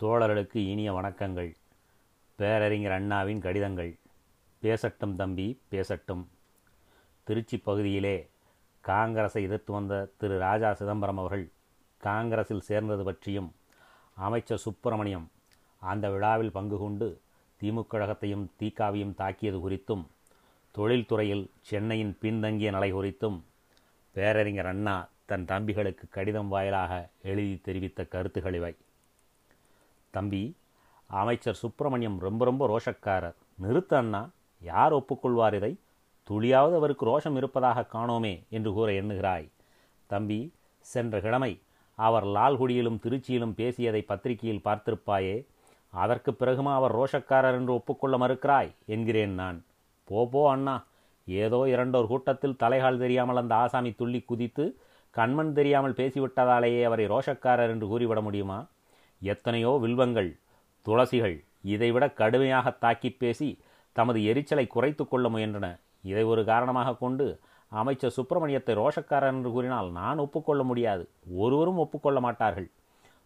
தோழர்களுக்கு இனிய வணக்கங்கள். பேரறிஞர் அண்ணாவின் கடிதங்கள். பேசட்டும் தம்பி பேசட்டும். திருச்சி பகுதியிலே காங்கிரஸை எதிர்த்து வந்த திரு ராஜா சிதம்பரம் அவர்கள் காங்கிரஸில் சேர்ந்தது பற்றியும் அமைச்சர் சுப்பிரமணியம் அந்த விழாவில் பங்கு கொண்டு திமுக கழகத்தையும் தீக்காவையும் தாக்கியது குறித்தும் தொழில்துறையில் சென்னையின் பின்தங்கிய நிலை குறித்தும் பேரறிஞர் அண்ணா தன் தம்பிகளுக்கு கடிதம் வாயிலாக எழுதி தெரிவித்த கருத்துகள் இவை. தம்பி அமைச்சர் சுப்பிரமணியம் ரொம்ப ரொம்ப ரோஷக்காரர். நிறுத்த அண்ணா யார் ஒப்புக்கொள்வார் இதை? துளியாவது அவருக்கு ரோஷம் இருப்பதாக காணோமே என்று கூற எண்ணுகிறாய். தம்பி சென்ற கிழமை அவர் லால்குடியிலும் திருச்சியிலும் பேசியதை பத்திரிகையில் பார்த்திருப்பாயே அதற்கு பிறகுமா அவர் ரோஷக்காரர் என்று ஒப்புக்கொள்ள மறுக்கிறாய் என்கிறேன் நான். போ போ அண்ணா. ஏதோ இரண்டோர் கூட்டத்தில் தலைகால் தெரியாமல் அந்த ஆசாமி துள்ளி குதித்து கண்மண் தெரியாமல் பேசிவிட்டதாலேயே அவரை ரோஷக்காரர் என்று கூறிவிட முடியுமா? எத்தனையோ வில்வங்கள் துளசிகள் இதைவிட கடுமையாக தாக்கி பேசி தமது எரிச்சலை குறைத்து கொள்ள முயன்றன. இதை ஒரு காரணமாக கொண்டு அமைச்சர் சுப்பிரமணியத்தை ரோஷக்காரர் என்று கூறினால் நான் ஒப்புக்கொள்ள முடியாது. ஒருவரும் ஒப்புக்கொள்ள மாட்டார்கள்.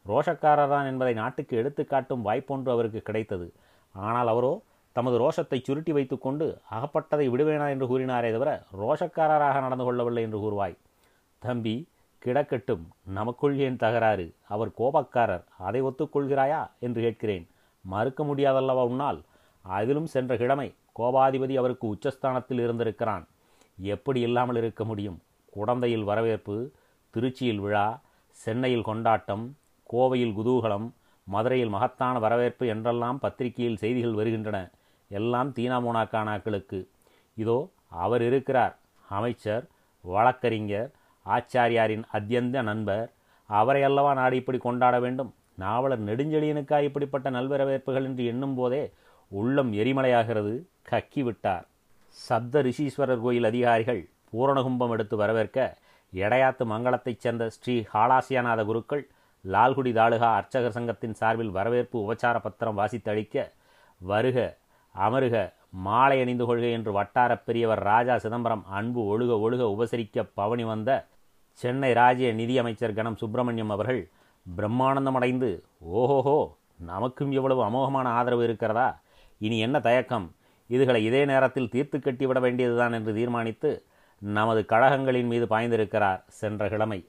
ரோஷக்காரர்தான் என்பதை நாட்டுக்கு எடுத்துக்காட்டும் வாய்ப்பொன்று அவருக்கு கிடைத்தது. ஆனால் அவரோ தமது ரோஷத்தை சுருட்டி வைத்துக்கொண்டு அகப்பட்டதை விடுவேனா என்று கூறினாரே தவிர ரோஷக்காரராக நடந்து கொள்ளவில்லை என்று கூறுவாய். தம்பி கிடக்கட்டும் நமக்குள் ஏன் தகராறு? அவர் கோபக்காரர் அதை ஒத்துக்கொள்கிறாயா? என்று கேட்கிறேன். மறுக்க முடியாதல்லவா உன்னால்? அதிலும் சென்ற கிழமை கோபாதிபதி அவருக்கு உச்சஸ்தானத்தில் இருந்திருக்கிறான். எப்படி இல்லாமல் இருக்க முடியும்? குடந்தையில் வரவேற்பு திருச்சியில் விழா சென்னையில் கொண்டாட்டம் கோவையில் குதூகலம் மதுரையில் மகத்தான வரவேற்பு என்றெல்லாம் பத்திரிகையில் செய்திகள் வருகின்றன. எல்லாம் தீனாமோனா காணாக்களுக்கு இதோ அவர் இருக்கிறார். அமைச்சர் வழக்கறிஞர் ஆச்சாரியாரின் அத்தியந்த நண்பர். அவரை அல்லவா நாடு இப்படி கொண்டாட வேண்டும்? நாவலர் நெடுஞ்செழியனுக்கா இப்படிப்பட்ட நல்வரவேற்புகள் என்று எண்ணும் போதே உள்ளம் எரிமலையாகிறது. கக்கிவிட்டார். சப்த ரிஷீஸ்வரர் கோயில் அதிகாரிகள் பூரணகும்பம் எடுத்து வரவேற்க எடையாத்து மங்களத்தைச் சேர்ந்த ஸ்ரீ ஹாலாசியாநாத குருக்கள் லால்குடி தாலுகா அர்ச்சகர் சங்கத்தின் சார்பில் வரவேற்பு உபச்சார பத்திரம் வாசித்தளிக்க வருக அமருக மாலை அணிந்து கொள்க என்று வட்டார பெரியவர் ராஜா சிதம்பரம் அன்பு ஒழுக ஒழுக உபசரிக்க பவனி வந்த சென்னை ராஜ்ய நிதியமைச்சர் கணம் சுப்பிரமணியம் அவர்கள் பிரம்மானந்தம் அடைந்து ஓஹோஹோ நமக்கும் இவ்வளவு அமோகமான ஆதரவு இருக்கிறதா? இனி என்ன தயக்கம்? இதுகளை இதே நேரத்தில் தீர்த்து கட்டிவிட வேண்டியதுதான் என்று தீர்மானித்து நமது கழகங்களின் மீது பாய்ந்திருக்கிறார் சென்ற கிழமை.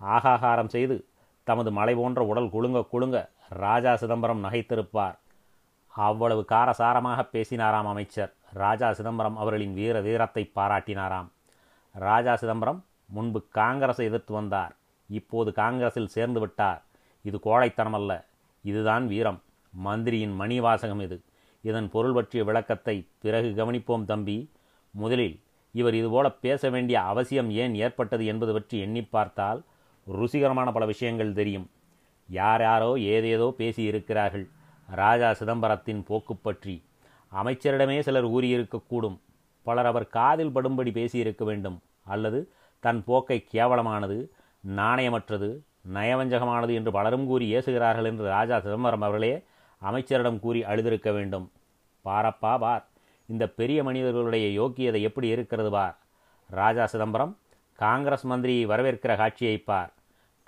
ஆகாகாரம் செய்து தமது மலை போன்ற உடல் குலுங்க குலுங்க ராஜா சிதம்பரம் நகைத்திருப்பார். அவ்வளவு காரசாரமாக பேசினாராம் அமைச்சர். ராஜா சிதம்பரம் அவர்களின் வீர வீரத்தை பாராட்டினாராம். ராஜா சிதம்பரம் முன்பு காங்கிரஸை எதிர்த்து வந்தார். இப்போது காங்கிரஸில் சேர்ந்து விட்டார். இது கோழைத்தனமல்ல. இதுதான் வீரம். மந்திரியின் மணி வாசகம் இது. இதன் பொருள் பற்றிய விளக்கத்தை பிறகு கவனிப்போம் தம்பி. முதலில் இவர் இதுபோல பேச வேண்டிய அவசியம் ஏன் ஏற்பட்டது என்பது பற்றி எண்ணி பார்த்தால் ருசிகரமான பல விஷயங்கள் தெரியும். யார் யாரோ ஏதேதோ பேசியிருக்கிறார்கள். ராஜா சிதம்பரத்தின் போக்கு பற்றி. அமைச்சரிடமே சிலர் கூறியிருக்கக்கூடும் பலர் அவர் காதில் படும்படி பேசியிருக்க வேண்டும். அல்லது தன் போக்கை கேவலமானது நாணயமற்றது நயவஞ்சகமானது என்று பலரும் கூறி ஏசுகிறார்கள் என்று ராஜா சிதம்பரம் அவர்களே அமைச்சரிடம் கூறி அழுதிருக்க வேண்டும். பாரப்பா பார் இந்த பெரிய மனிதர்களுடைய யோக்கியதை எப்படி இருக்கிறது பார்? ராஜா சிதம்பரம் காங்கிரஸ் மந்திரியை வரவேற்கிற காட்சியை பார்.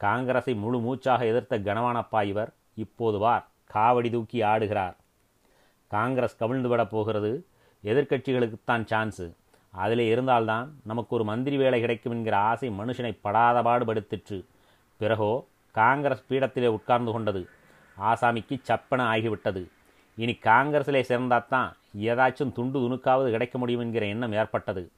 காங்கிரஸை முழு மூச்சாக எதிர்த்த கனவானப்பா இவர் இப்போது வார் காவடி தூக்கி ஆடுகிறார். காங்கிரஸ் கவிழ்ந்து விடப் போகிறது எதிர்க்கட்சிகளுக்குத்தான் சான்ஸு. அதில் இருந்தால்தான் நமக்கு ஒரு மந்திரி வேலை கிடைக்கும் என்கிற ஆசை மனுஷனை படாத பாடுபடுத்திற்று பிறகோ காங்கிரஸ் பீடத்திலே உட்கார்ந்து கொண்டது. ஆசாமிக்கு சப்பன ஆகிவிட்டது. இனி காங்கிரஸிலே சேர்ந்தாத்தான் ஏதாச்சும் துண்டு துணுக்காவது கிடைக்க முடியும் என்கிற எண்ணம் ஏற்பட்டது.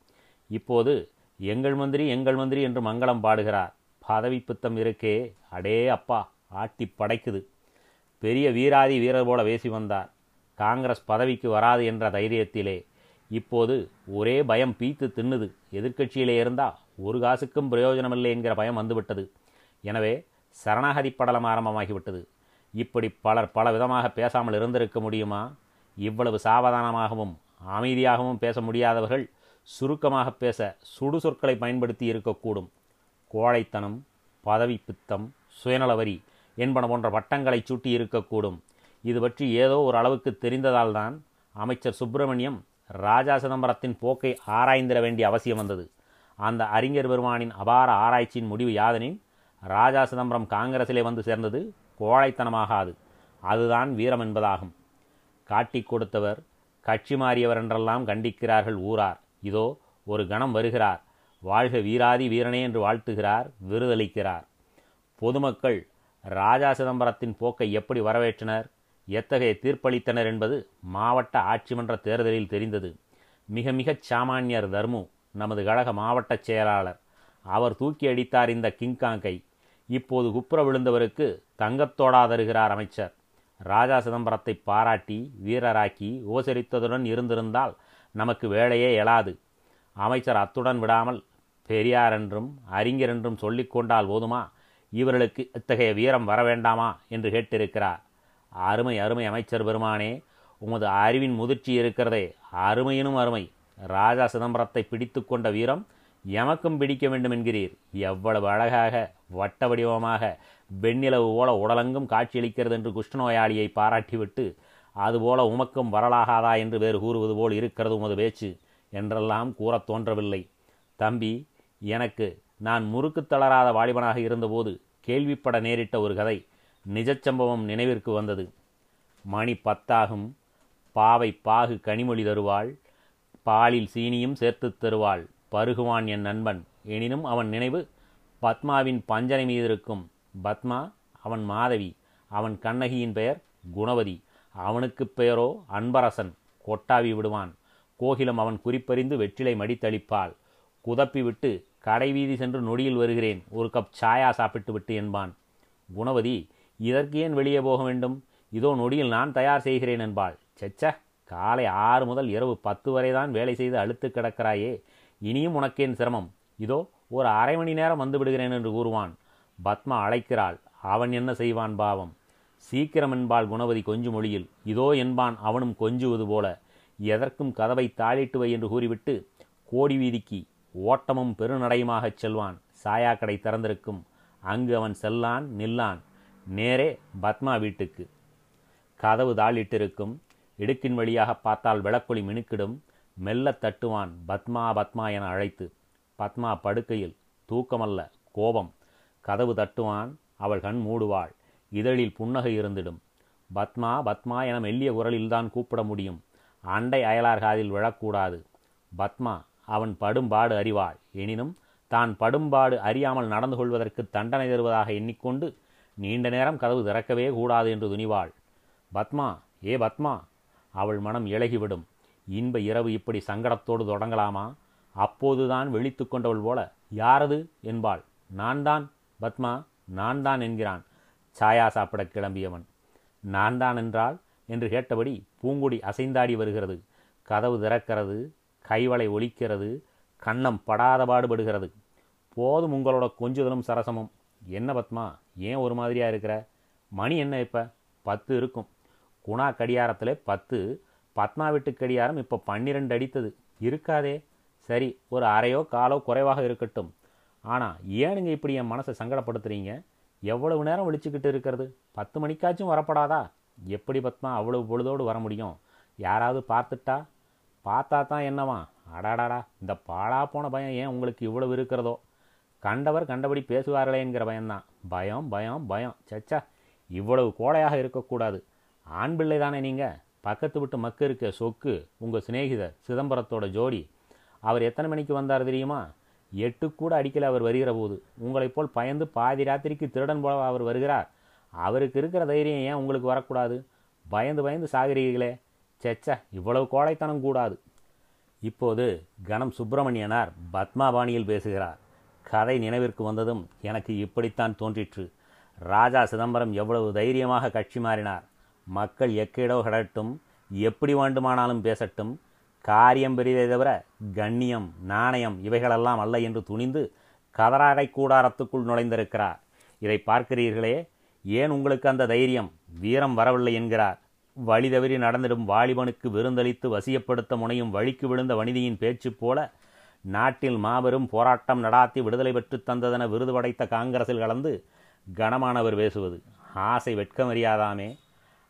இப்போது எங்கள் மந்திரி எங்கள் மந்திரி என்று மங்களம் பாடுகிறார். பதவி பித்தம் இருக்கே அடே அப்பா ஆட்டி படைக்குது. பெரிய வீராதி வீரர் போல பேசி வந்தார். காங்கிரஸ் பதவிக்கு வராது என்ற தைரியத்திலே இப்போது ஒரே பயம் பீத்து தின்னுது. எதிர்க்கட்சியிலே இருந்தால் ஒரு காசுக்கும் பிரயோஜனமில்லை என்கிற பயம் வந்துவிட்டது. எனவே சரணாகதி படலம் ஆரம்பமாகிவிட்டது. இப்படி பலர் பல விதமாக பேசாமல் இருந்திருக்க முடியுமா? இவ்வளவு சாவதானமாகவும் அமைதியாகவும் பேச முடியாதவர்கள் சுருக்கமாக பேச சுடு சொற்களை பயன்படுத்தி இருக்கக்கூடும். கோழைத்தனம் பதவி பித்தம் சுயநலவரி என்பன போன்ற பட்டங்களை சூட்டி இருக்கக்கூடும். இது பற்றி ஏதோ ஒரு அளவுக்கு தெரிந்ததால்தான் அமைச்சர் சுப்பிரமணியம் ராஜா சிதம்பரத்தின் போக்கை ஆராய்ந்திட வேண்டிய அவசியம் வந்தது. அந்த அறிஞர் பெருமானின் அபார ஆராய்ச்சியின் முடிவு யாதெனின் ராஜா சிதம்பரம் காங்கிரசிலே வந்து சேர்ந்தது கோழைத்தனமாகாது. அதுதான் வீரம் என்பதாகும். காட்டிக் கொடுத்தவர் கட்சி மாறியவர் என்றெல்லாம் கண்டிக்கிறார்கள் ஊரார். இதோ ஒரு கணம் வருகிறார். வாழ்க வீராதி வீரனே என்று வாழ்த்துகிறார் விருதளிக்கிறார். பொதுமக்கள் ராஜா சிதம்பரத்தின் போக்கை எப்படி வரவேற்றனர்? எத்தகைய தீர்ப்பளித்தனர் என்பது மாவட்ட ஆட்சிமன்ற தேர்தலில் தெரிந்தது. மிக மிகச் சாமானியர் தர்மு நமது கழக மாவட்ட செயலாளர். அவர் தூக்கி அடித்தார் இந்த கிங்காங்கை. இப்போது குப்புற விழுந்தவருக்கு தங்கத்தோடா தருகிறார் அமைச்சர். ராஜா சிதம்பரத்தை பாராட்டி வீரராக்கி உபசரித்ததுடன் இருந்திருந்தால் நமக்கு வேலையே எழாது. அமைச்சர் அத்துடன் விடாமல் பெரியார் என்றும் அறிஞர் என்றும் சொல்லிக்கொண்டால் போதுமா? இவர்களுக்கு இத்தகைய வீரம் வர வேண்டாமா? என்று கேட்டிருக்கிறார். அருமை அருமை அமைச்சர் பெருமானே உமது அறிவின் முதிர்ச்சி இருக்கிறதே. அருமையினும் அருமை. ராஜா சிதம்பரத்தை பிடித்து கொண்ட வீரம் எமக்கும் பிடிக்க வேண்டும் என்கிறீர். எவ்வளவு அழகாக வட்ட வடிவமாக வெண்ணிலவு போல உடலெங்கும் காட்சியளிக்கிறது என்று குஷ்ணநோயாளியை பாராட்டிவிட்டு அதுபோல உமக்கும் வரலாகாதா என்று வேறு கூறுவது போல் இருக்கிறது உமது பேச்சு என்றெல்லாம் கூறத் தோன்றவில்லை. தம்பி எனக்கு நான் முறுக்கு தளராத வாலிபனாக இருந்தபோது கேள்விப்பட நேரிட்ட ஒரு கதை. நிஜச்சம்பவம் நினைவிற்கு வந்தது. மணி பத்தாகும். பாவை பாகு கனிமொழி தருவாள். பாலில் சீனியும் சேர்த்துத் தருவாள். பருகுவான் என் நண்பன். எனினும் அவன் நினைவு பத்மாவின் பஞ்சனை மீது இருக்கும் பத்மா அவன் மாதவி. அவன் கண்ணகியின் பெயர் குணவதி. அவனுக்கு பெயரோ அன்பரசன். கொட்டாவி விடுவான். கோகிலம் அவன் குறிப்பறிந்து வெற்றிலை மடித்தளிப்பாள். குதப்பி விட்டு கடைவீதி சென்று நொடியில் வருகிறேன். ஒரு கப் சாயா சாப்பிட்டு விட்டு என்பான். குணவதி இதற்கு ஏன் வெளியே போக வேண்டும்? இதோ நொடியில் நான் தயார் செய்கிறேன் என்பாள். செச்ச காலை ஆறு முதல் இரவு பத்து வரை தான் வேலை செய்து அழுத்து கிடக்கிறாயே. இனியும் உனக்கேன் சிரமம். இதோ ஒரு அரை மணி நேரம் வந்து விடுகிறேன் என்று கூறுவான். பத்மா அழைக்கிறாள். அவன் என்ன செய்வான் பாவம்? சீக்கிரம் என்பாள் குணவதி கொஞ்சு மொழியில். இதோ என்பான் அவனும் கொஞ்சுவது போல. எதற்கும் கதவை தாளிட்டு வை என்று கூறிவிட்டு கோடி வீதிக்கு ஓட்டமும் பெருநடையுமாகச் செல்வான். சாயா கடை திறந்திருக்கும். அங்கு அவன் செல்லான் நில்லான். நேரே பத்மா வீட்டுக்கு. கதவு தாளிட்டிருக்கும். இடுக்கின் வழியாக பார்த்தால் விளக்கொளி மினுக்கிடும். மெல்ல தட்டுவான் பத்மா பத்மா என அழைத்து. பத்மா படுக்கையில் தூக்கமல்ல கோபம். கதவு தட்டுவான் அவள் கண் மூடுவாள். இதழில் புன்னகை இருந்திடும். பத்மா பத்மா என மெல்லிய குரலில்தான் கூப்பிட முடியும். அண்டை அயலார் காதில் விழக்கூடாது. பத்மா அவன் படும்பாடு அறிவாள். எனினும் தான் படும்பாடு அறியாமல் நடந்து கொள்வதற்கு தண்டனை தருவதாக எண்ணிக்கொண்டு நீண்ட நேரம் கதவு திறக்கவே கூடாது என்று துணிவாள். பத்மா ஏ பத்மா அவள் மனம் இழகிவிடும். இன்ப இரவு இப்படி சங்கடத்தோடு தொடங்கலாமா? அப்போதுதான் வெளித்து கொண்டவள் போல யாரது? என்பாள். நான் தான் பத்மா நான் தான் என்கிறான். சாயா சாப்பிட கிளம்பியவன். நான் தான் என்றால் என்று கேட்டபடி பூங்குடி அசைந்தாடி வருகிறது. கதவு திறக்கிறது கைவளை ஒலிக்கிறது கண்ணம் படாத பாடுபடுகிறது போதும் உங்களோட கொஞ்சுதலும் சரசமும். என்ன பத்மா ஏன் ஒரு மாதிரியாக இருக்கிற? மணி என்ன இப்போ? பத்து இருக்கும். குணா கடியாரத்தில் பத்து பத்மா வீட்டு கடியாரம் இப்போ பன்னிரெண்டு அடித்தது. இருக்காதே. சரி ஒரு அரையோ காலோ குறைவாக இருக்கட்டும். ஆனால் ஏனுங்க இப்படி என் மனசை சங்கடப்படுத்துறீங்க? எவ்வளவு நேரம் விழிச்சுக்கிட்டு இருக்கிறது? பத்து மணிக்காச்சும் வரப்படாதா? எப்படி பத்மா அவ்வளவு பொழுதோடு வர முடியும்? யாராவது பார்த்துட்டா? பார்த்தா தான் என்னவா அடாடாடா இந்த பாழா போன பயம் ஏன் உங்களுக்கு இவ்வளவு இருக்கிறதோ? கண்டவர் கண்டபடி பேசுவார்களே என்கிற பயம்தான். பயம் பயம் பயம். சச்சா இவ்வளவு கோடையாக இருக்கக்கூடாது. ஆண் பிள்ளை தானே நீங்கள் பக்கத்து விட்டு மக்கு இருக்க சொக்கு உங்கள் சிநேகிதர் சிதம்பரத்தோட ஜோடி. அவர் எத்தனை மணிக்கு வந்தார் தெரியுமா? எட்டு கூட அடிக்கல அவர் வருகிற போது. உங்களைப் போல் பயந்து பாதி ராத்திரிக்கு திருடன் போல அவர் வருகிறார். அவருக்கு இருக்கிற தைரியம் ஏன் உங்களுக்கு வரக்கூடாது? பயந்து பயந்து சாகிறீர்களே. செச்ச இவ்வளவு கோழைத்தனம் கூடாது. இப்போது கணம் சுப்பிரமணியனார் பத்மாபாணியில் பேசுகிறார். கதை நினைவிற்கு வந்ததும் எனக்கு இப்படித்தான் தோன்றிற்று. ராஜா சிதம்பரம் எவ்வளவு தைரியமாக கட்சி மாறினார். மக்கள் எக்கேடோ கடட்டும் எப்படி வேண்டுமானாலும் பேசட்டும் காரியம் பெரியதை தவிர கண்ணியம் நாணயம் இவைகளெல்லாம் அல்ல என்று துணிந்து கதராடை கூடாரத்துக்குள் நுழைந்திருக்கிறார். இதை பார்க்கிறீர்களே ஏன் உங்களுக்கு அந்த தைரியம்? வீரம் வரவில்லை என்கிறார். வழி தவறி நடந்திடும் வாலிபனுக்கு விருந்தளித்து வசியப்படுத்த முனையும் வழிக்கு விழுந்த வனிதியின் பேச்சு போல நாட்டில் மாபெரும் போராட்டம் நடாத்தி விடுதலை பெற்றுத் தந்ததென விருது படைத்த காங்கிரஸில் கலந்து கனமானவர் பேசுவது. ஆசை வெட்கமறியாதாமே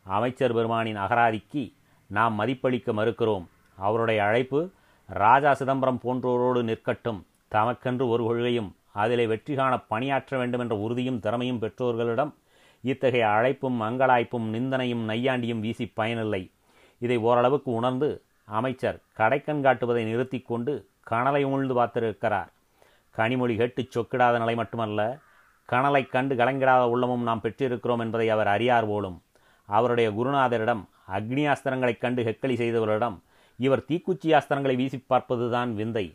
அமைச்சர் பெருமானின் அகராதிக்கு நாம் மதிப்பளிக்க மறுக்கிறோம். அவருடைய அழைப்பு ராஜா சிதம்பரம் போன்றோரோடு நிற்கட்டும். தமக்கென்று ஒரு கொள்கையும் அதிலே வெற்றி காண பணியாற்ற வேண்டும் என்ற உறுதியும் திறமையும் பெற்றோர்களிடம் இத்தகைய அழைப்பும் அங்கலாய்ப்பும் நிந்தனையும் நையாண்டியும் வீசி பயனில்லை. இதை ஓரளவுக்கு உணர்ந்து அமைச்சர் கடைக்கண் காட்டுவதை நிறுத்தி கொண்டு கனலை உமிழ்ந்து பார்த்திருக்கிறார். கனிமொழி கேட்டுச் சொக்கிடாத நிலை மட்டுமல்ல கனலை கண்டு கலங்கிடாத உள்ளமும் நாம் பெற்றிருக்கிறோம் என்பதை அவர் அறியார் போலும். அவருடைய குருநாதரிடம் அக்னியாஸ்திரங்களைக் கண்டு ஹெக்கலி செய்தவரிடம் இவர் தீக்குச்சி ஆஸ்திரங்களை வீசி பார்ப்பதுதான் விந்தை.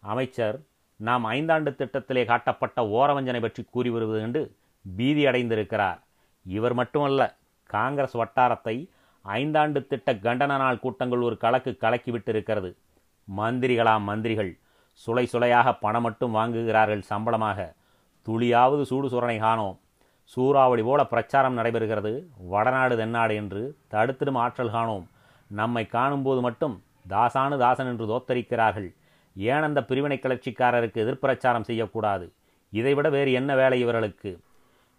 அமைச்சர் நாம் ஐந்தாண்டு திட்டத்திலே காட்டப்பட்ட ஓரவஞ்சனை பற்றி கூறி வருவது என்று பீதி அடைந்திருக்கிறார். இவர் மட்டுமல்ல காங்கிரஸ் வட்டாரத்தை ஐந்தாண்டு திட்ட கண்டன நாள் கூட்டங்கள் ஒரு கலக்கு கலக்கிவிட்டிருக்கிறது மந்திரிகளாம் மந்திரிகள். சுளை சுளையாக பணம் மட்டும் வாங்குகிறார்கள் சம்பளமாக. துளியாவது சூடு சுரணை காணோம். சூறாவளி போல பிரச்சாரம் நடைபெறுகிறது. வடநாடு தென்னாடு என்று தடுத்திடும் ஆற்றல் காணோம். நம்மை காணும்போது மட்டும் தாசானு தாசன் என்று தோத்தரிக்கிறார்கள். ஏன் அந்த பிரிவினை கிளர்ச்சிக்காரருக்கு எதிர்ப்பிரச்சாரம் செய்யக்கூடாது? இதைவிட வேறு என்ன வேலை இவர்களுக்கு?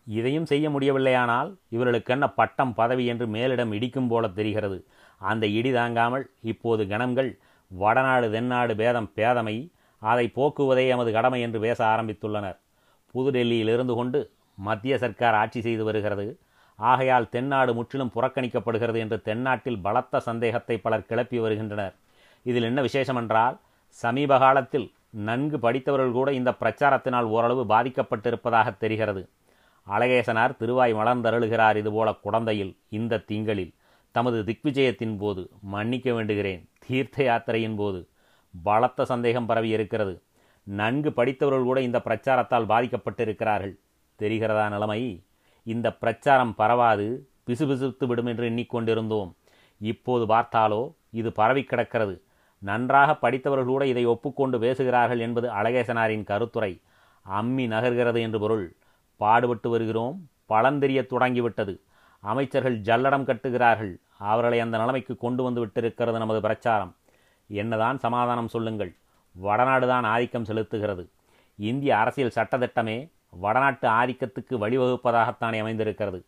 இதையும் செய்ய முடியவில்லையானால் இவர்களுக்கு என்ன பட்டம் பதவி என்று மேலிடம் இடிக்கும் போல தெரிகிறது. அந்த இடி தாங்காமல் இப்போது கணங்கள் வடநாடு தென்னாடு பேதம் பேதமை அதை போக்குவதே எமது கடமை என்று பேச ஆரம்பித்துள்ளனர். புதுடெல்லியில் இருந்து கொண்டு மத்திய சர்க்கார் ஆட்சி செய்து வருகிறது. ஆகையால் தென்னாடு முற்றிலும் புறக்கணிக்கப்படுகிறது என்று தென்னாட்டில் பலத்த சந்தேகத்தை பலர் கிளப்பி வருகின்றனர். இதில் என்ன விசேஷம் என்றால் சமீப காலத்தில் நன்கு படித்தவர்கள் கூட இந்த பிரச்சாரத்தினால் ஓரளவு பாதிக்கப்பட்டிருப்பதாக தெரிகிறது. அழகேசனார் திருவாய் மலர்ந்தருளுகிறார் இதுபோல குடந்தையில் இந்த திங்களில். தமது திக்விஜயத்தின் போது மன்னிக்க வேண்டுகிறேன். தீர்த்த யாத்திரையின் போது பலத்த சந்தேகம் பரவி இருக்கிறது. நன்கு படித்தவர்கள் கூட இந்த பிரச்சாரத்தால் பாதிக்கப்பட்டிருக்கிறார்கள். தெரிகிறதா நிலைமை? இந்த பிரச்சாரம் பரவாது பிசுபிசுத்து விடும் என்று எண்ணிக்கொண்டிருந்தோம். இப்போது பார்த்தாலோ இது பரவி கிடக்கிறது. நன்றாக படித்தவர்கள் கூட இதை ஒப்புக்கொண்டு பேசுகிறார்கள் என்பது அழகேசனாரின் கருத்துரை. அம்மி நகர்கிறது என்று பொருள். பாடுபட்டு வருகிறோம் பலன் தொடங்கிவிட்டது. அமைச்சர்கள் ஜல்லடம் கட்டுகிறார்கள். அவர்களை அந்த நிலைமைக்கு கொண்டு வந்து விட்டிருக்கிறது நமது பிரச்சாரம். என்னதான் சமாதானம் சொல்லுங்கள். வடநாடுதான் ஆதிக்கம் செலுத்துகிறது. இந்திய அரசியல் சட்டத்திட்டமே வடநாட்டு ஆதிக்கத்துக்கு வழிவகுப்பதாகத்தானே அமைந்திருக்கிறது.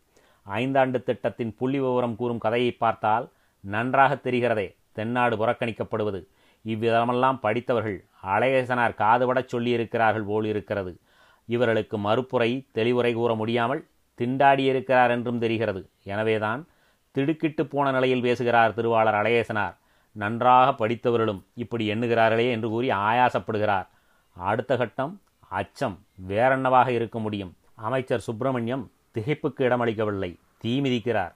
ஐந்தாண்டு திட்டத்தின் புள்ளி விவரம் கூறும் கதையை பார்த்தால் நன்றாக தெரிகிறதே தென்னாடு புறக்கணிக்கப்படுவது. இவ்விதமெல்லாம் படித்தவர்கள் அழகேசனார் காதுபடச் சொல்லியிருக்கிறார்கள் போல் இருக்கிறது இவர்களுக்கு மறுப்புரை தெளிவுரை கூற முடியாமல் திண்டாடியிருக்கிறார் என்றும் தெரிகிறது. எனவேதான் திடுக்கிட்டு போன நிலையில் பேசுகிறார் திருவாளர் அழகேசனார். நன்றாக படித்தவர்களும் இப்படி எண்ணுகிறார்களே என்று கூறி ஆயாசப்படுகிறார். அடுத்த கட்டம் அச்சம் வேறென்னவாக இருக்க முடியும். அமைச்சர் சுப்பிரமணியம் திகைப்புக்கு இடமளிக்கவில்லை. தீ மிதிக்கிறார்.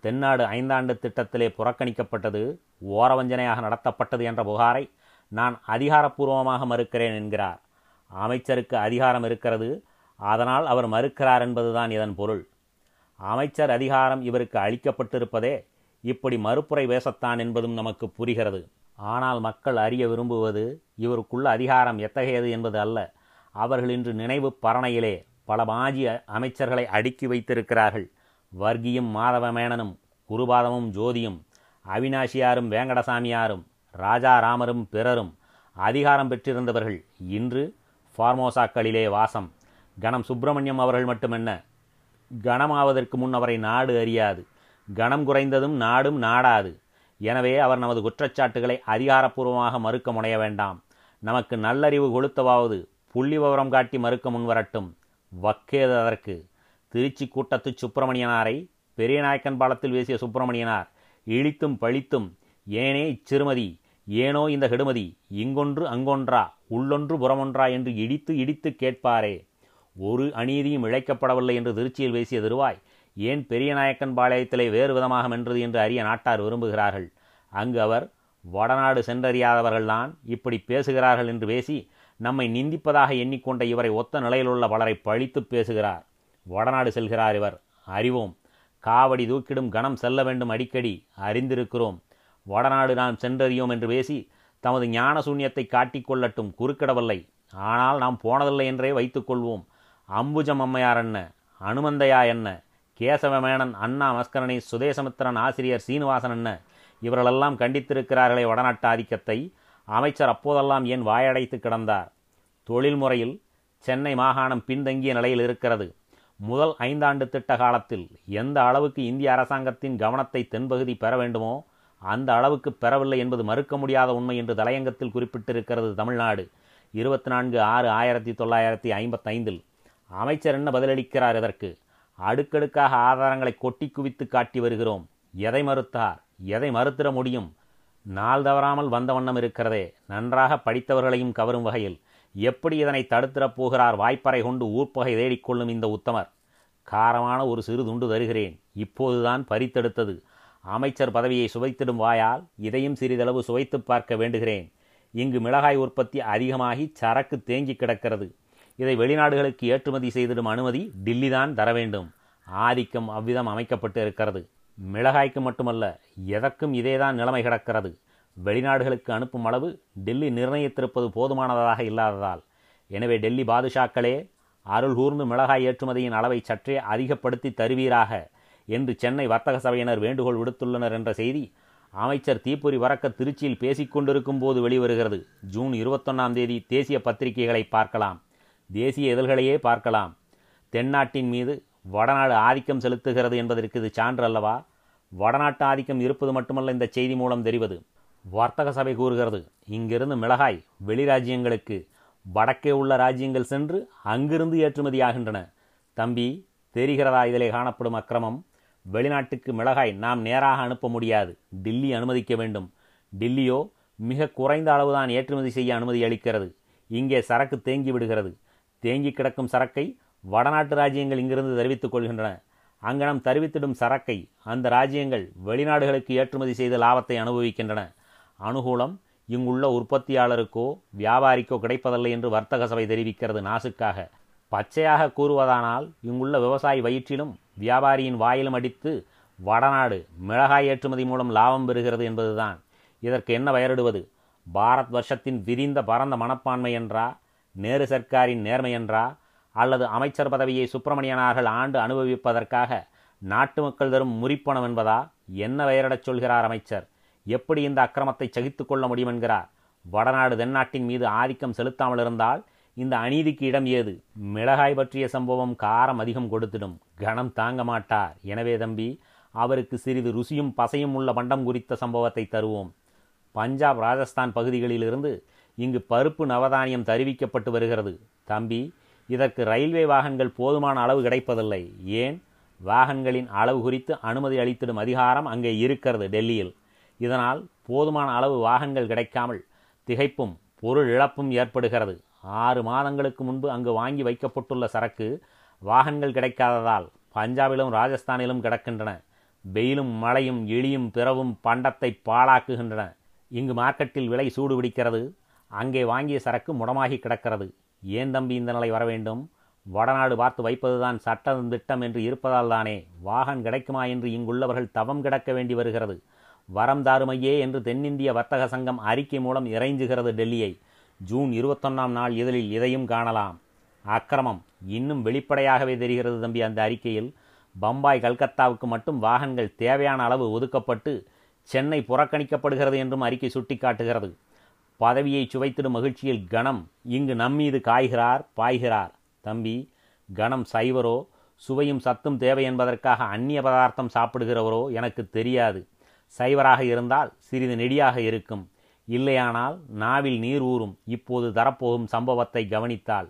தென்னாடு ஐந்தாண்டு திட்டத்திலே புறக்கணிக்கப்பட்டது ஓரவஞ்சனையாக நடத்தப்பட்டது என்ற புகாரை நான் அதிகாரப்பூர்வமாக மறுக்கிறேன் என்கிறார். அமைச்சருக்கு அதிகாரம் இருக்கிறது அதனால் அவர் மறுக்கிறார் என்பதுதான் இதன் பொருள். அமைச்சர் அதிகாரம் இவருக்கு அளிக்கப்பட்டிருப்பதே இப்படி மறுப்புரை வேசத்தான் என்பதும் நமக்கு புரிகிறது. ஆனால் மக்கள் அறிய விரும்புவது இவருக்குள்ள அதிகாரம் எத்தகையது என்பது அல்ல. அவர்கள் இன்று நினைவு பரணையிலே பல மாஜி அமைச்சர்களை அடுக்கி வைத்திருக்கிறார்கள். வர்க்கியும் மாதவமேனனும் குருபாதமும் ஜோதியும் அவினாஷியாரும் வேங்கடசாமியாரும் ராஜாராமரும் பிறரும் அதிகாரம் பெற்றிருந்தவர்கள் இன்று ஃபார்மோசாக்களிலே வாசம். கணம் சுப்பிரமணியம் அவர்கள் மட்டுமென்ன கணமாவதற்கு முன் அவரை நாடு அறியாது. கணம் குறைந்ததும் நாடும் நாடாது. எனவே அவர் நமது குற்றச்சாட்டுகளை அதிகாரப்பூர்வமாக மறுக்க முனைய வேண்டாம். நமக்கு நல்லறிவு கொளுத்தவாவது புள்ளி விவரம் காட்டி மறுக்க முன்வரட்டும். வக்கேது அதற்கு. திருச்சி கூட்டத்து சுப்பிரமணியனாரை பெரியநாயக்கன் பாலத்தில் பேசிய சுப்பிரமணியனார் இழித்தும் பழித்தும் ஏனே இச்சிறுமதி ஏனோ இந்த கெடுமதி இங்கொன்று அங்கொன்றா உள்ளொன்று புறமொன்றா என்று இடித்து இடித்து கேட்பாரே. ஒரு அநீதியும் இழைக்கப்படவில்லை என்று திருச்சியில் பேசிய திருவாய் ஏன் பெரியநாயக்கன் பாளையத்திலே வேறு விதமாக மென்றது என்று அறிய நாட்டார் விரும்புகிறார்கள்? அங்கு அவர் வடநாடு சென்றறியாதவர்கள்தான் இப்படி பேசுகிறார்கள் என்று பேசி நம்மை நிந்திப்பதாக எண்ணிக்கொண்ட இவரை ஒத்த நிலையிலுள்ள பலரை பழித்து பேசுகிறார். வடநாடு செல்கிறார் இவர். அறிவோம். காவடி தூக்கிடும் கணம் செல்ல வேண்டும் அடிக்கடி. அறிந்திருக்கிறோம். வடநாடு நாம் சென்றறியோம் என்று பேசி தமது ஞான சூன்யத்தை காட்டிக்கொள்ளட்டும் குறுக்கிடவில்லை. ஆனால் நாம் போனதில்லை என்றே வைத்துக்கொள்வோம் அம்புஜம் அம்மையார் என்ன அனுமந்தையா என்ன கேசவமேனன் அண்ணா மஸ்கரணி சுதேசமித்திரன் ஆசிரியர் சீனிவாசன் என்ன இவர்களெல்லாம் கண்டித்திருக்கிறார்களே வடநாட்டு ஆதிக்கத்தை அமைச்சர் அப்போதெல்லாம் ஏன் வாயடைத்து கிடந்தார். தொழில் முறையில் சென்னை மாகாணம் பின்தங்கிய நிலையில் இருக்கிறது. முதல் ஐந்தாண்டு திட்ட காலத்தில் எந்த அளவுக்கு இந்திய அரசாங்கத்தின் கவனத்தை தென்பகுதி பெற வேண்டுமோ அந்த அளவுக்கு பெறவில்லை என்பது மறுக்க முடியாத உண்மை என்று தலையங்கத்தில் குறிப்பிட்டிருக்கிறது தமிழ்நாடு. இருபத்தி நான்கு ஆறு ஆயிரத்தி தொள்ளாயிரத்தி ஐம்பத்தைந்தில் அமைச்சர் என்ன பதிலளிக்கிறார் இதற்கு அடுக்கடுக்காக ஆதாரங்களை கொட்டி குவித்து காட்டி வருகிறோம். எதை மறுத்தார்? எதை மறுத்திட முடியும்? நாள் தவறாமல் வந்த வண்ணம் இருக்கிறதே. நன்றாக படித்தவர்களையும் கவரும் வகையில் எப்படி இதனை தடுத்திடப் போகிறார் வாய்ப்பறை கொண்டு ஊர்ப்பகை தேடிக்கொள்ளும் இந்த உத்தமர்? காரமான ஒரு சிறு துண்டு தருகிறேன். இப்போதுதான் பறித்தெடுத்தது. அமைச்சர் பதவியை சுவைத்திடும் வாயால் இதையும் சிறிதளவு சுவைத்து பார்க்க வேண்டுகிறேன். இங்கு மிளகாய் உற்பத்தி அதிகமாகி சரக்கு தேங்கி கிடக்கிறது. இதை வெளிநாடுகளுக்கு ஏற்றுமதி செய்திடும் அனுமதி டில்லிதான் தர வேண்டும். ஆதிக்கம் அவ்விதம் அமைக்கப்பட்டு இருக்கிறது. மிளகாய்க்கு மட்டுமல்ல எதற்கும் இதேதான் நிலைமை கிடக்கிறது. வெளிநாடுகளுக்கு அனுப்பும் அளவு டெல்லி நிர்ணயித்திருப்பது போதுமானதாக இல்லாததால். எனவே டெல்லி பாதுஷாக்களே அருள் கூர்ந்து மிளகாய் ஏற்றுமதியின் அளவை சற்றே அதிகப்படுத்தி தருவீராக என்று சென்னை வர்த்தக சபையினர் வேண்டுகோள் விடுத்துள்ளனர் என்ற செய்தி அமைச்சர் தீப்பொறி வரக்க திருச்சியில் பேசிக்கொண்டிருக்கும் போது வெளிவருகிறது. ஜூன் இருபத்தொன்னாம் தேதி தேசிய பத்திரிகைகளை பார்க்கலாம். தேசிய இதழ்களையே பார்க்கலாம். தென்னாட்டின் மீது வடநாடு ஆதிக்கம் செலுத்துகிறது என்பதற்கு இது சான்று அல்லவா? வடநாட்டு ஆதிக்கம் இருப்பது மட்டுமல்ல இந்த செய்தி மூலம் தெரிவது. வர்த்தக சபை கூறுகிறது இங்கிருந்து மிளகாய் வெளிராஜ்யங்களுக்கு வடக்கே உள்ள ராஜ்யங்கள் சென்று அங்கிருந்து ஏற்றுமதியாகின்றன தம்பி தெரிகிறதா? இதிலே காணப்படும் அக்கிரமம். வெளிநாட்டுக்கு மிளகாய் நாம் நேராக அனுப்ப முடியாது. டில்லி அனுமதிக்க வேண்டும். டில்லியோ மிக குறைந்த அளவுதான் ஏற்றுமதி செய்ய அனுமதி அளிக்கிறது. இங்கே சரக்கு தேங்கி விடுகிறது. தேங்கி கிடக்கும் சரக்கை வடநாட்டு ராஜ்யங்கள் இங்கிருந்து தெரிவித்துக் கொள்கின்றன. அங்கனம் தெரிவித்திடும் சரக்கை அந்த ராஜ்யங்கள் வெளிநாடுகளுக்கு ஏற்றுமதி செய்த லாபத்தை அனுபவிக்கின்றன. அனுகூலம் இங்குள்ள உற்பத்தியாளருக்கோ வியாபாரிக்கோ கிடைப்பதில்லை என்று வர்த்தக சபை தெரிவிக்கிறது நாசுக்காக. பச்சையாக கூறுவதானால் இங்குள்ள விவசாயி வயிற்றிலும் வியாபாரியின் வாயிலும் அடித்து வடநாடு மிளகாய் ஏற்றுமதி மூலம் லாபம் பெறுகிறது என்பதுதான். இதற்கு என்ன பெயரிடுவது? பாரத் வருஷத்தின் விரிந்த பரந்த மனப்பான்மை என்றா நேரு சர்க்காரின் நேர்மை என்றா? அல்லது அமைச்சர் பதவியை சுப்பிரமணியனார்கள் ஆண்டு அனுபவிப்பதற்காக நாட்டு மக்கள் தரும் முறிப்பணம் என்பதா? என்ன பெயரிடச் சொல்கிறார் அமைச்சர்? எப்படி இந்த அக்கிரமத்தை சகித்து கொள்ள முடியும் என்கிறார்? வடநாடு தென்னாட்டின் மீது ஆதிக்கம் செலுத்தாமல் இருந்தால் இந்த அநீதிக்கு இடம் ஏது? மிளகாய் பற்றிய சம்பவம் காரம் அதிகம் கொடுத்திடும். கணம் தாங்க மாட்டார். எனவே தம்பி அவருக்கு சிறிது ருசியும் பசையும் உள்ள பண்டம் குறித்த சம்பவத்தை தருவோம். பஞ்சாப் ராஜஸ்தான் பகுதிகளிலிருந்து இங்கு பருப்பு நவதானியம் தருவிக்கப்பட்டு வருகிறது. தம்பி இதற்கு ரயில்வே வாகனங்கள் போதுமான அளவு கிடைப்பதில்லை. ஏன்? வாகனங்களின் அளவு குறித்து அனுமதி அளித்திடும் அதிகாரம் அங்கே இருக்கிறது டெல்லியில். இதனால் போதுமான அளவு வாகனங்கள் கிடைக்காமல் திகைப்பும் பொருள் இழப்பும் ஏற்படுகிறது. ஆறு மாதங்களுக்கு முன்பு அங்கு வாங்கி வைக்கப்பட்டுள்ள சரக்கு வாகனங்கள் கிடைக்காததால் பஞ்சாபிலும் ராஜஸ்தானிலும் கிடக்கின்றன. வெயிலும் மழையும் இழியும் பிறவும் பண்டத்தை பாழாக்குகின்றன. இங்கு மார்க்கெட்டில் விலை சூடு பிடிக்கிறது அங்கே வாங்கிய சரக்கு முடமாகி கிடக்கிறது. ஏன் தம்பி இந்த நிலை வர வேண்டும்? வடநாடு பார்த்து வைப்பதுதான் சட்ட திட்டம் என்று இருப்பதால் தானே. வாகன் கிடைக்குமா என்று இங்குள்ளவர்கள் தவம் கிடக்க வேண்டி வருகிறது. வரம் தாருமையே என்று தென்னிந்திய வர்த்தக சங்கம் அறிக்கை மூலம் இறைஞ்சுகிறது டெல்லியை. ஜூன் இருபத்தொன்னாம் நாள் இதழில் இதையும் காணலாம். அக்கிரமம் இன்னும் வெளிப்படையாகவே தெரிகிறது தம்பி அந்த அறிக்கையில். பம்பாய் கல்கத்தாவுக்கு மட்டும் வாகனங்கள் தேவையான அளவு ஒதுக்கப்பட்டு சென்னை புறக்கணிக்கப்படுகிறது என்றும் அறிக்கை சுட்டிக்காட்டுகிறது. பதவியை சுவைத்திடும் மகிழ்ச்சியில் கணம் இங்கு நம்மீது காய்கிறார் பாய்கிறார். தம்பி கணம் சைவரோ சுவையும் சத்தும் தேவை என்பதற்காக அந்நிய பதார்த்தம் சாப்பிடுகிறவரோ எனக்கு தெரியாது. சைவராக இருந்தால் சிறிது நெடியாக இருக்கும். இல்லையானால் நாவில் நீர் ஊறும். இப்போது தரப்போகும் சம்பவத்தை கவனித்தால்.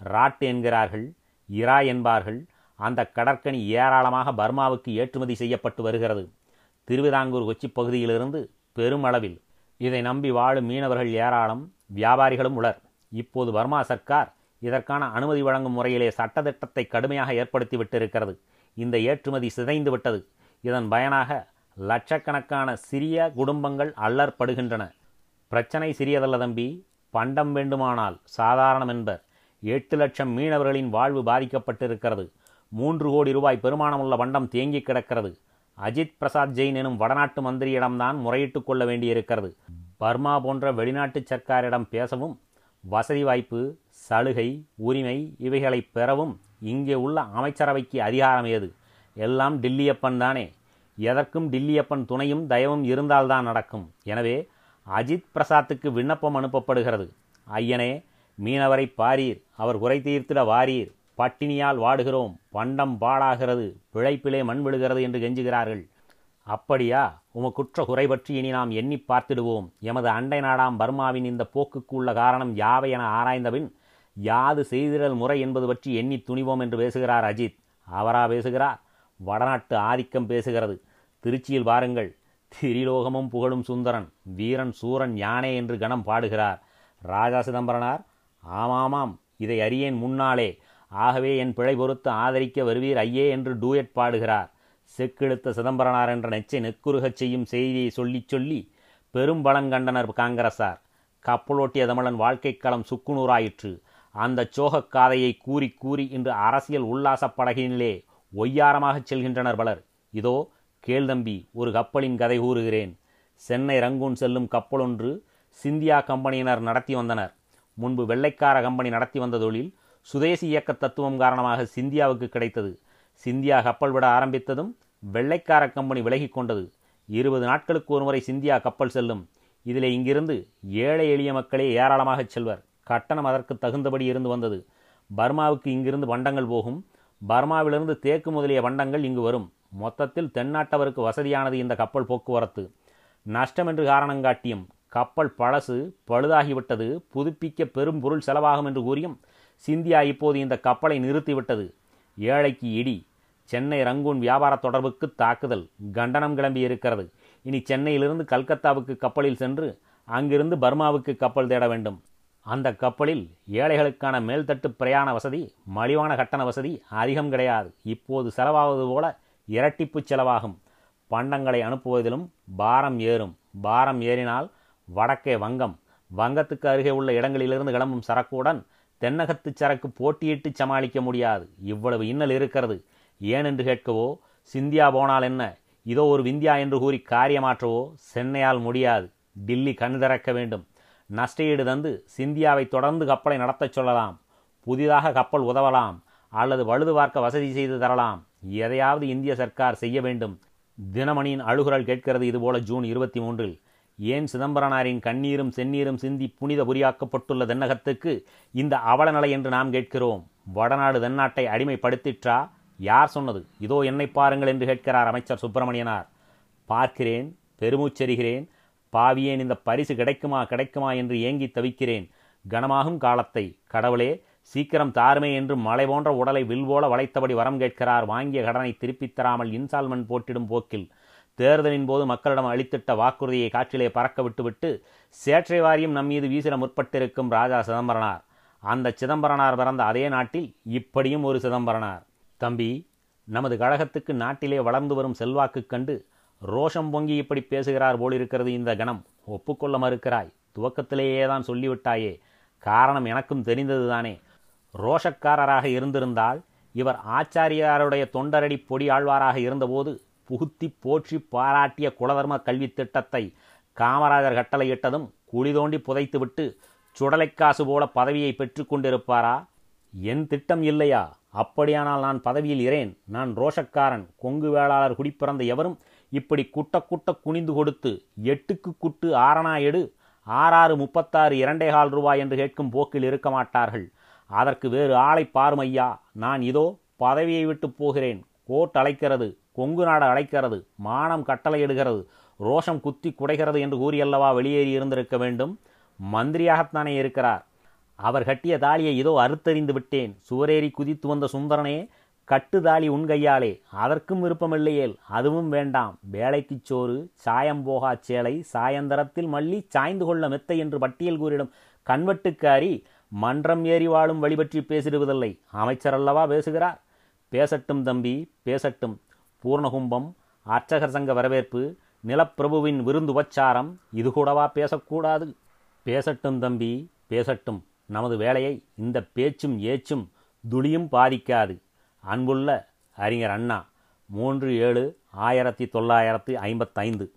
ராட்டு என்கிறார்கள் இரா என்பார்கள். அந்த கடற்கனி ஏராளமாக பர்மாவுக்கு ஏற்றுமதி செய்யப்பட்டு வருகிறது. திருவிதாங்கூர் கொச்சி பகுதியிலிருந்து பெருமளவில். இதை நம்பி வாழும் மீனவர்கள் ஏராளம் வியாபாரிகளும் உளர். இப்போது பர்மா சர்க்கார் இதற்கான அனுமதி வழங்கும் முறையிலே சட்டத்திட்டத்தை கடுமையாக ஏற்படுத்திவிட்டிருக்கிறது. இந்த ஏற்றுமதி சிதைந்து விட்டது இதன் பயனாக லட்சக்கணக்கான சிறிய குடும்பங்கள் அல்லற்படுகின்றன. பிரச்சனை சிறியதல்ல தம்பி. பண்டம் வேண்டுமானால் சாதாரணம் என்பர். எட்டு லட்சம் மீனவர்களின் வாழ்வு பாதிக்கப்பட்டிருக்கிறது. மூன்று கோடி ரூபாய் பெருமானமுள்ள பண்டம் தேங்கி கிடக்கிறது. அஜித் பிரசாத் ஜெயின் எனும் வடநாட்டு மந்திரியிடம்தான் முறையிட்டுக் கொள்ள வேண்டியிருக்கிறது. பர்மா போன்ற வெளிநாட்டு சர்க்காரிடம் பேசவும் வசதி வாய்ப்பு சலுகை உரிமை இவைகளை பெறவும் இங்கே உள்ள அமைச்சரவைக்கு அதிகாரம் ஏது? எல்லாம் டில்லியப்பன் தானே. எதற்கும் டில்லியப்பன் துணையும் தயவும் இருந்தால்தான் நடக்கும். எனவே அஜித் பிரசாத்துக்கு விண்ணப்பம் அனுப்பப்படுகிறது. ஐயனே மீனவரை பாரீர். அவர் குறை தீர்த்திட வாரீர். பட்டினியால் வாடுகிறோம். பண்டம் பாழாகிறது. பிழைப்பிலே மண் விழுகிறது என்று கெஞ்சுகிறார்கள். அப்படியா? உமக்குற்ற குறை பற்றி இனி நாம் எண்ணி பார்த்திடுவோம். எமது அண்டை நாடாம் பர்மாவின் இந்த போக்குக்கு உள்ள காரணம் யாவை என ஆராய்ந்தபின் யாது செய்திடல் முறை என்பது பற்றி எண்ணி துணிவோம் என்று பேசுகிறார் அஜித். அவரா பேசுகிறார் வடநாட்டு ஆதிக்கம் பேசுகிறது. திருச்சியில் பாருங்கள். திரிலோகமும் புகழும் சுந்தரன். வீரன் சூரன் யானே என்று கணம் பாடுகிறார். ராஜா சிதம்பரனார் ஆமாமாம். இதை அறியேன் முன்னாலே. ஆகவே என் பிழை பொறுத்து ஆதரிக்க வருவீர் ஐயே என்று டூயட் பாடுகிறார். செக்கெழுத்த சிதம்பரனார் என்ற நெச்சை நெக்குருகச் செய்யும் செய்தியை சொல்லிச் சொல்லி பெரும் பலன் கண்டனர் காங்கிரசார். கப்பலோட்டிய தமிழன் வாழ்க்கைக் களம் சுக்குநூறாயிற்று. அந்த சோகக் காதையை கூறி கூறி இன்று அரசியல் உல்லாசப் படகினிலே ஒய்யாரமாகச் செல்கின்றனர் பலர். இதோ கேள்தம்பி ஒரு கப்பலின் கதை கூறுகிறேன். சென்னை ரங்கூன் செல்லும் கப்பலொன்று சிந்தியா கம்பெனியினர் நடத்தி வந்தனர். முன்பு வெள்ளைக்கார கம்பெனி நடத்தி வந்த தொழில் சுதேசி இயக்க தத்துவம் காரணமாக சிந்தியாவுக்கு கிடைத்தது. சிந்தியா கப்பல் விட ஆரம்பித்ததும் வெள்ளைக்கார கம்பெனி விலகிக் கொண்டது. இருபது நாட்களுக்கு ஒருமுறை சிந்தியா கப்பல் செல்லும். இதில் இங்கிருந்து ஏழை எளிய மக்களே ஏராளமாகச் செல்வர். கட்டணம் அதற்கு தகுந்தபடி இருந்து வந்தது. பர்மாவுக்கு இங்கிருந்து வண்டங்கள் போகும். பர்மாவிலிருந்து தேக்கு முதலிய வண்டங்கள் இங்கு வரும். மொத்தத்தில் தென்னாட்டவருக்கு வசதியானது இந்த கப்பல் போக்குவரத்து. நஷ்டம் என்று காரணங்காட்டியும் கப்பல் பழசு பழுதாகிவிட்டது. புதுப்பிக்க பெரும் பொருள் செலவாகும் என்று கூறியும் சிந்தியா இப்போது இந்த கப்பலை நிறுத்திவிட்டது. ஏழைக்கு இடி. சென்னை ரங்கூன் வியாபார தொடர்புக்கு தாக்குதல். கண்டனம் கிளம்பி இருக்கிறது. இனி சென்னையிலிருந்து கல்கத்தாவுக்கு கப்பலில் சென்று அங்கிருந்து பர்மாவுக்கு கப்பல் தேட வேண்டும். அந்த கப்பலில் ஏழைகளுக்கான மேல்தட்டு பிரயாண வசதி மலிவான கட்டண வசதி அதிகம் கிடையாது. இப்போது செலவாவது போல இரட்டிப்பு செலவாகும். பண்டங்களை அனுப்புவதிலும் பாரம் ஏறும். பாரம் ஏறினால் வடக்கே வங்கம். வங்கத்துக்கு அருகே உள்ள இடங்களிலிருந்து கிளம்பும் சரக்குடன் தென்னகத்து சரக்கு போட்டியிட்டு சமாளிக்க முடியாது. இவ்வளவு இன்னல் இருக்கிறது. ஏனென்று கேட்கவோ சிந்தியா போனால் என்ன? இதோ ஒரு விந்தியா என்று கூறி காரியமாற்றவோ சென்னையால் முடியாது. டில்லி கண் திறக்க வேண்டும். நஷ்டஈடு தந்து சிந்தியாவை தொடர்ந்து கப்பலை நடத்தச் சொல்லலாம். புதிதாக கப்பல் உதவலாம். அல்லது வழுது பார்க்க வசதி செய்து தரலாம். எதையாவது இந்திய சர்க்கார் செய்ய வேண்டும். தினமணியின் அழுகுரல் கேட்கிறது இதுபோல ஜூன் இருபத்தி மூன்றில். ஏன் சிதம்பரனாரின் கண்ணீரும் செந்நீரும் சிந்தி புனித புரியாக்கப்பட்டுள்ள தென்னகத்துக்கு இந்த அவலநிலை என்று நாம் கேட்கிறோம்? வடநாடு தென்னாட்டை அடிமைப்படுத்திற்றா? யார் சொன்னது? இதோ என்னை பாருங்கள் என்று கேட்கிறார் அமைச்சர் சுப்பிரமணியனார். பார்க்கிறேன் பெருமூச்செறிகிறேன் பாவியேன் இந்த பரிசு கிடைக்குமா கிடைக்குமா என்று ஏங்கி தவிக்கிறேன். கனமாகும் காலத்தை. கடவுளே சீக்கிரம் தாருமே என்று மலை போன்ற உடலை வில் போல வளைத்தபடி வரம் கேட்கிறார். வாங்கிய கடனை திருப்பித் தராமல் இன்சால்மெண்ட் போட்டிடும் போக்கில். தேர்தலின் போது மக்களிடம் அளித்திட்ட வாக்குறுதியை காற்றிலே பறக்க விட்டுவிட்டு சேற்றை வாரியம் நம் மீது வீசிட முற்பட்டிருக்கும் ராஜா சிதம்பரனார். அந்த சிதம்பரனார் பிறந்த அதே நாட்டில் இப்படியும் ஒரு சிதம்பரனார். தம்பி நமது கழகத்துக்கு நாட்டிலே வளர்ந்து வரும் செல்வாக்கு கண்டு ரோஷம் பொங்கி இப்படி பேசுகிறார் போலிருக்கிறது இந்த கணம். ஒப்புக்கொள்ள மறுக்கிறாய். துவக்கத்திலேயே தான் சொல்லிவிட்டாயே. காரணம் எனக்கும் தெரிந்ததுதானே. ரோஷக்காரராக இருந்திருந்தால் இவர் ஆச்சாரியாருடைய தொண்டரடி பொடி ஆழ்வாராக இருந்தபோது புகுத்தி போற்றி பாராட்டிய குலதர்ம கல்வி திட்டத்தை காமராஜர் கட்டளையிட்டதும் குழி தோண்டி புதைத்துவிட்டு சுடலைக்காசு போல பதவியை பெற்று கொண்டிருப்பாரா? என் திட்டம் இல்லையா? அப்படியானால் நான் பதவியில் இரேன் நான் ரோஷக்காரன். கொங்கு வேளாளர் குடிப்பிறந்த எவரும் இப்படி குட்ட குட்ட குனிந்து கொடுத்து எட்டுக்கு குட்டு ஆறனா எடு? ஆறாறு முப்பத்தாறு இரண்டே கால் ரூபாய் என்று கேட்கும் போக்கில் இருக்க மாட்டார்கள். அதற்கு வேறு ஆளை பாருமையா நான் இதோ பதவியை விட்டு போகிறேன். கோட் அழைக்கிறது. கொங்கு நாடு அழைக்கிறது மானம் கட்டளையிடுகிறது ரோஷம் குத்தி குடைகிறது என்று கூறியல்லவா வெளியேறி இருந்திருக்க வேண்டும்? மந்திரியாகத்தானே இருக்கிறார். அவர் கட்டிய தாலியை இதோ அறுத்தறிந்து விட்டேன். சுவரேறி குதித்து வந்த சுந்தரனே கட்டு தாலி உன் கையாலே. அதற்கும் விருப்பமில்லையேல் அதுவும் வேண்டாம். வேலைக்குச் சோறு சாயம் போகா சேலை சாயந்தரத்தில் மல்லி சாய்ந்து கொள்ள மெத்தை என்று பட்டியல் கூறிடும். கண்வட்டுக்காரி மன்றம் ஏறி வாழும் வழிபற்றி பேசிடுவதில்லை. அமைச்சர் அல்லவா பேசுகிறார். பேசட்டும் தம்பி பேசட்டும். பூர்ணகும்பம் அர்ச்சகர் சங்க வரவேற்பு நிலப்பிரபுவின் விருந்து உபச்சாரம் இது கூடவா பேசக்கூடாது? பேசட்டும் தம்பி பேசட்டும். நமது வேலையை இந்த பேச்சும் ஏச்சும் துளியும் பாதிக்காது. அன்புள்ள அறிஞர் அண்ணா மூன்று ஏழு ஆயிரத்தி தொள்ளாயிரத்தி ஐம்பத்தைந்து.